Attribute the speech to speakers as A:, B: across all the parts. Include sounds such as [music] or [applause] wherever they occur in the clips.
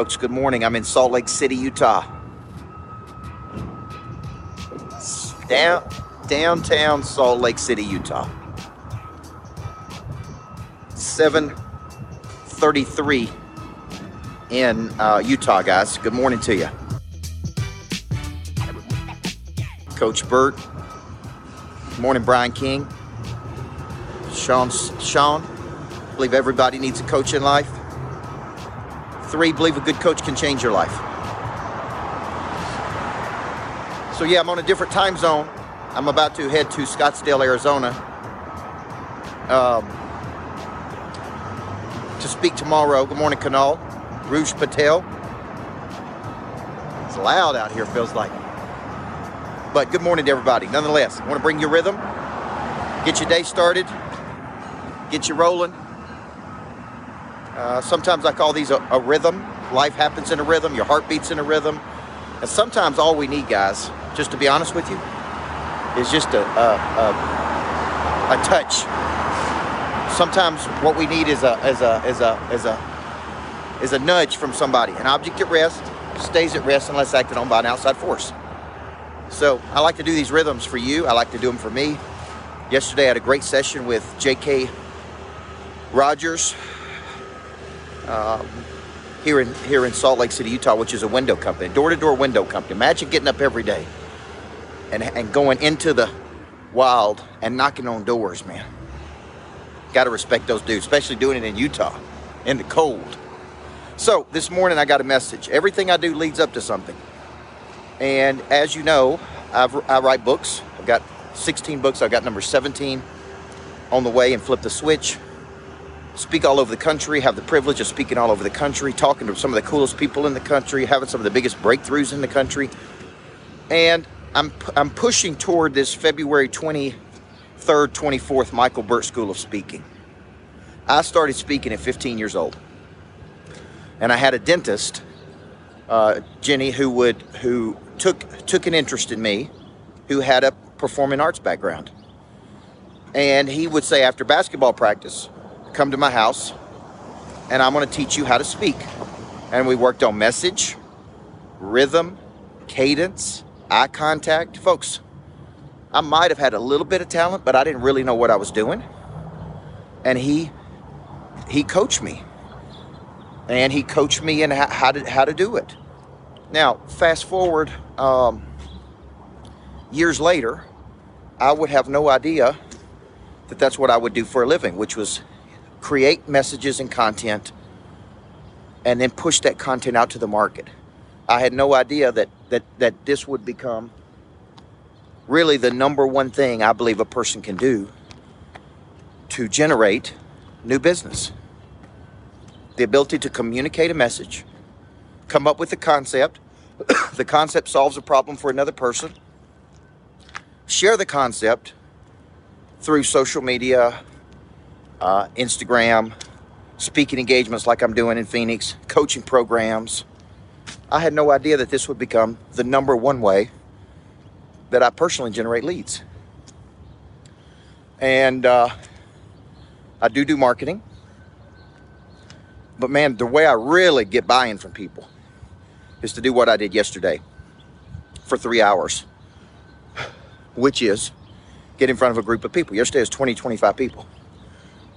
A: Folks, good morning. I'm in Salt Lake City, Utah. Down, downtown Salt Lake City, Utah. 733 in uh, Utah, guys. Good morning to you. Coach Burt. Good morning, Brian King. Sean, Sean. I Believe everybody needs a coach in life. Three, believe a good coach can change your life. So, yeah, I'm on a different time zone. I'm about to head to Scottsdale, Arizona um, to speak tomorrow. Good morning, Kanal. Rouge Patel. It's loud out here, feels like. But good morning to everybody. Nonetheless, I want to bring you rhythm, get your day started, get you rolling. Uh, sometimes I call these a, a rhythm. Life happens in a rhythm, your heart beats in a rhythm. And sometimes all we need, guys, just to be honest with you, is just a, a, a, a touch. Sometimes what we need is a, is, a, is, a, is, a, is a nudge from somebody. An object at rest stays at rest unless acted on by an outside force. So I like to do these rhythms for you. I like to do them for me. Yesterday I had a great session with J.K. Rogers, um, here in here in Salt Lake City, Utah, which is a window company, door-to-door window company. Imagine getting up every day and and going into the wild and knocking on doors, man. Got to respect those dudes, especially doing it in Utah, in the cold. So this morning I got a message. Everything I do leads up to something. And as you know, I've, I write books. I've got 16 books. I've got number 17 on the way and flip the switch speak all over the country, have the privilege of speaking all over the country, talking to some of the coolest people in the country, having some of the biggest breakthroughs in the country. And I'm, I'm pushing toward this February 23rd, 24th Michael Burt School of Speaking. I started speaking at 15 years old. And I had a dentist, uh, Jenny, who would who took took an interest in me, who had a performing arts background. And he would say after basketball practice, come to my house and I'm going to teach you how to speak. And we worked on message, rhythm, cadence, eye contact. Folks, I might have had a little bit of talent, but I didn't really know what I was doing. And he he coached me. And he coached me in how to how to do it. Now, fast forward um, years later, I would have no idea that that's what I would do for a living, which was create messages and content, and then push that content out to the market. I had no idea that that that this would become really the number one thing I believe a person can do to generate new business. The ability to communicate a message, come up with a concept, [coughs] the concept solves a problem for another person, share the concept through social media, uh, Instagram, speaking engagements like I'm doing in Phoenix, coaching programs. I had no idea that this would become the number one way that I personally generate leads. And uh, I do do marketing. But man, the way I really get buy-in from people is to do what I did yesterday for three hours, which is get in front of a group of people. Yesterday was 20, 25 people.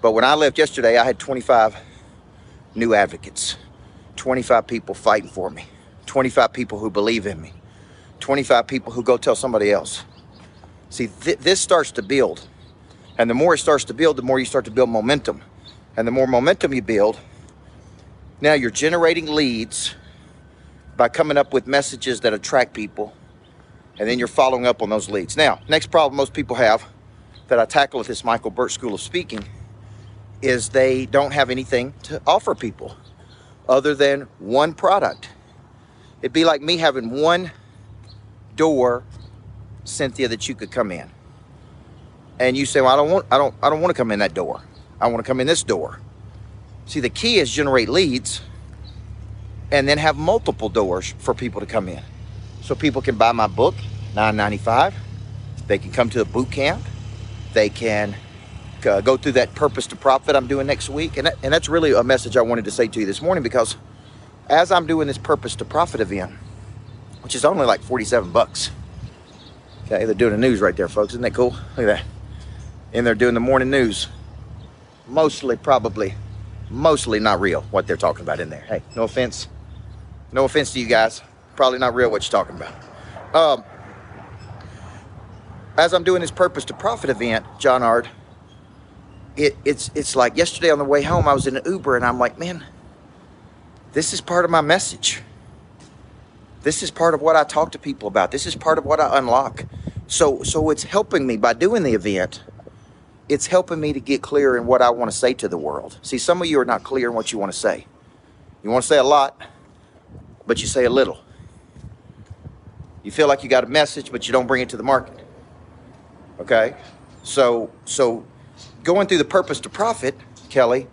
A: But when I left yesterday, I had 25 new advocates, 25 people fighting for me, 25 people who believe in me, 25 people who go tell somebody else. See, th this starts to build. And the more it starts to build, the more you start to build momentum. And the more momentum you build, now you're generating leads by coming up with messages that attract people. And then you're following up on those leads. Now, next problem most people have that I tackle with this Michael Burt School of Speaking is they don't have anything to offer people other than one product. It'd be like me having one door, Cynthia, that you could come in. And you say, Well, I don't want I don't I don't want to come in that door. I want to come in this door. See, the key is generate leads and then have multiple doors for people to come in. So people can buy my book, 9.95. They can come to a boot camp. They can uh, go through that purpose to profit I'm doing next week. And, that, and that's really a message I wanted to say to you this morning because as I'm doing this purpose to profit event, which is only like 47 bucks. Okay, they're doing the news right there, folks. Isn't that cool? Look at that. And they're doing the morning news. Mostly, probably, mostly not real what they're talking about in there. Hey, no offense. No offense to you guys. Probably not real what you're talking about. Um, as I'm doing this purpose to profit event, John Ard, it, it's it's like yesterday on the way home, I was in an Uber and I'm like, man, this is part of my message. This is part of what I talk to people about. This is part of what I unlock. So so it's helping me by doing the event. It's helping me to get clear in what I want to say to the world. See, some of you are not clear in what you want to say. You want to say a lot, but you say a little. You feel like you got a message, but you don't bring it to the market. Okay? So so going through the purpose to profit, Kelly,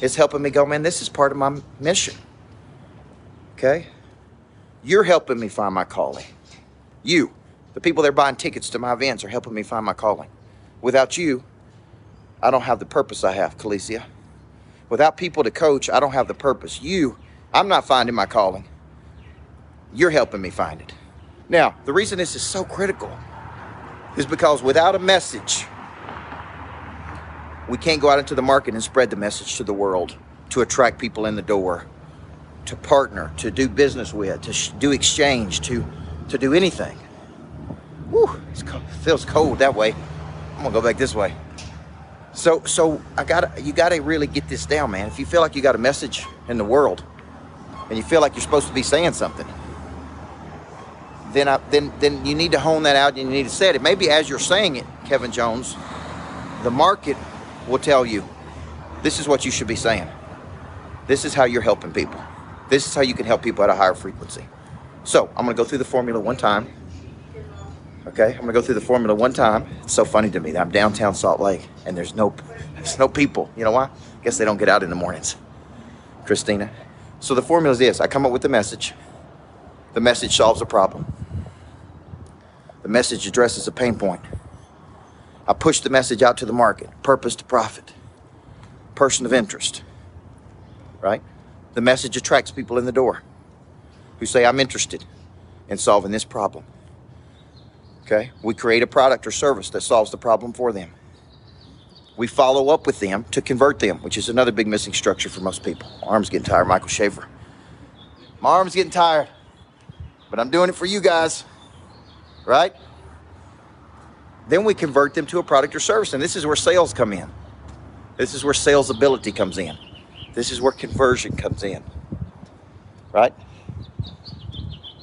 A: is helping me go, man, this is part of my mission. Okay? You're helping me find my calling. You, the people that are buying tickets to my events, are helping me find my calling. Without you, I don't have the purpose I have, Calicia. Without people to coach, I don't have the purpose. You, I'm not finding my calling. You're helping me find it. Now, the reason this is so critical is because without a message, we can't go out into the market and spread the message to the world to attract people in the door, to partner, to do business with, to do exchange, to to do anything. Whew, it feels cold that way. I'm gonna go back this way. So so I got you got to really get this down, man. If you feel like you got a message in the world, and you feel like you're supposed to be saying something, then I, then then you need to hone that out and you need to say it. Maybe as you're saying it, Kevin Jones, the market will tell you this is what you should be saying. This is how you're helping people. This is how you can help people at a higher frequency. So I'm gonna go through the formula one time. Okay, I'm gonna go through the formula one time. It's so funny to me that I'm downtown Salt Lake and there's no there's no people. You know why? I Guess they don't get out in the mornings. Christina. So the formula is this: I come up with the message. The message solves a problem. The message addresses a pain point. I push the message out to the market. Purpose to profit. Person of interest. Right? The message attracts people in the door who say, I'm interested in solving this problem. Okay? We create a product or service that solves the problem for them. We follow up with them to convert them, which is another big missing structure for most people. My arm's getting tired, Michael Schaefer. My arm's getting tired, but I'm doing it for you guys, right? Then we convert them to a product or service. And this is where sales come in. This is where sales ability comes in. This is where conversion comes in. Right?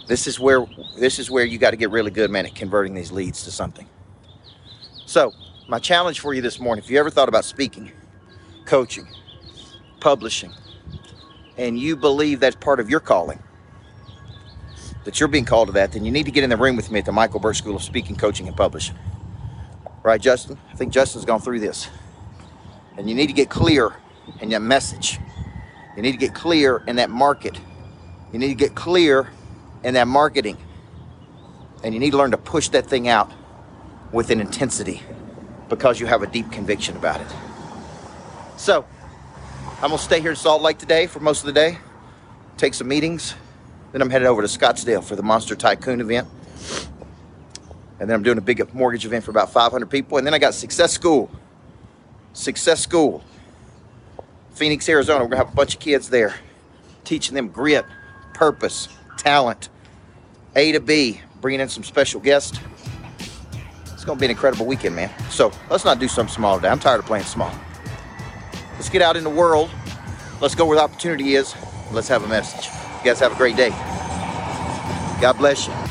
A: This is where this is where you got to get really good, man, at converting these leads to something. So, my challenge for you this morning, if you ever thought about speaking, coaching, publishing, and you believe that's part of your calling, that you're being called to that, then you need to get in the room with me at the Michael Burt School of Speaking, Coaching, and Publishing. Right, Justin? I think Justin's gone through this. And you need to get clear in that message. You need to get clear in that market. You need to get clear in that marketing. And you need to learn to push that thing out with an intensity because you have a deep conviction about it. So, I'm to stay here in Salt Lake today for most of the day, take some meetings. Then I'm headed over to Scottsdale for the Monster Tycoon event. And then I'm doing a big mortgage event for about 500 people. And then I got Success School. Success School. Phoenix, Arizona. We're going to have a bunch of kids there teaching them grit, purpose, talent, A to B, bringing in some special guests. It's going to be an incredible weekend, man. So let's not do something small today. I'm tired of playing small. Let's get out in the world. Let's go where the opportunity is. Let's have a message. You guys have a great day. God bless you.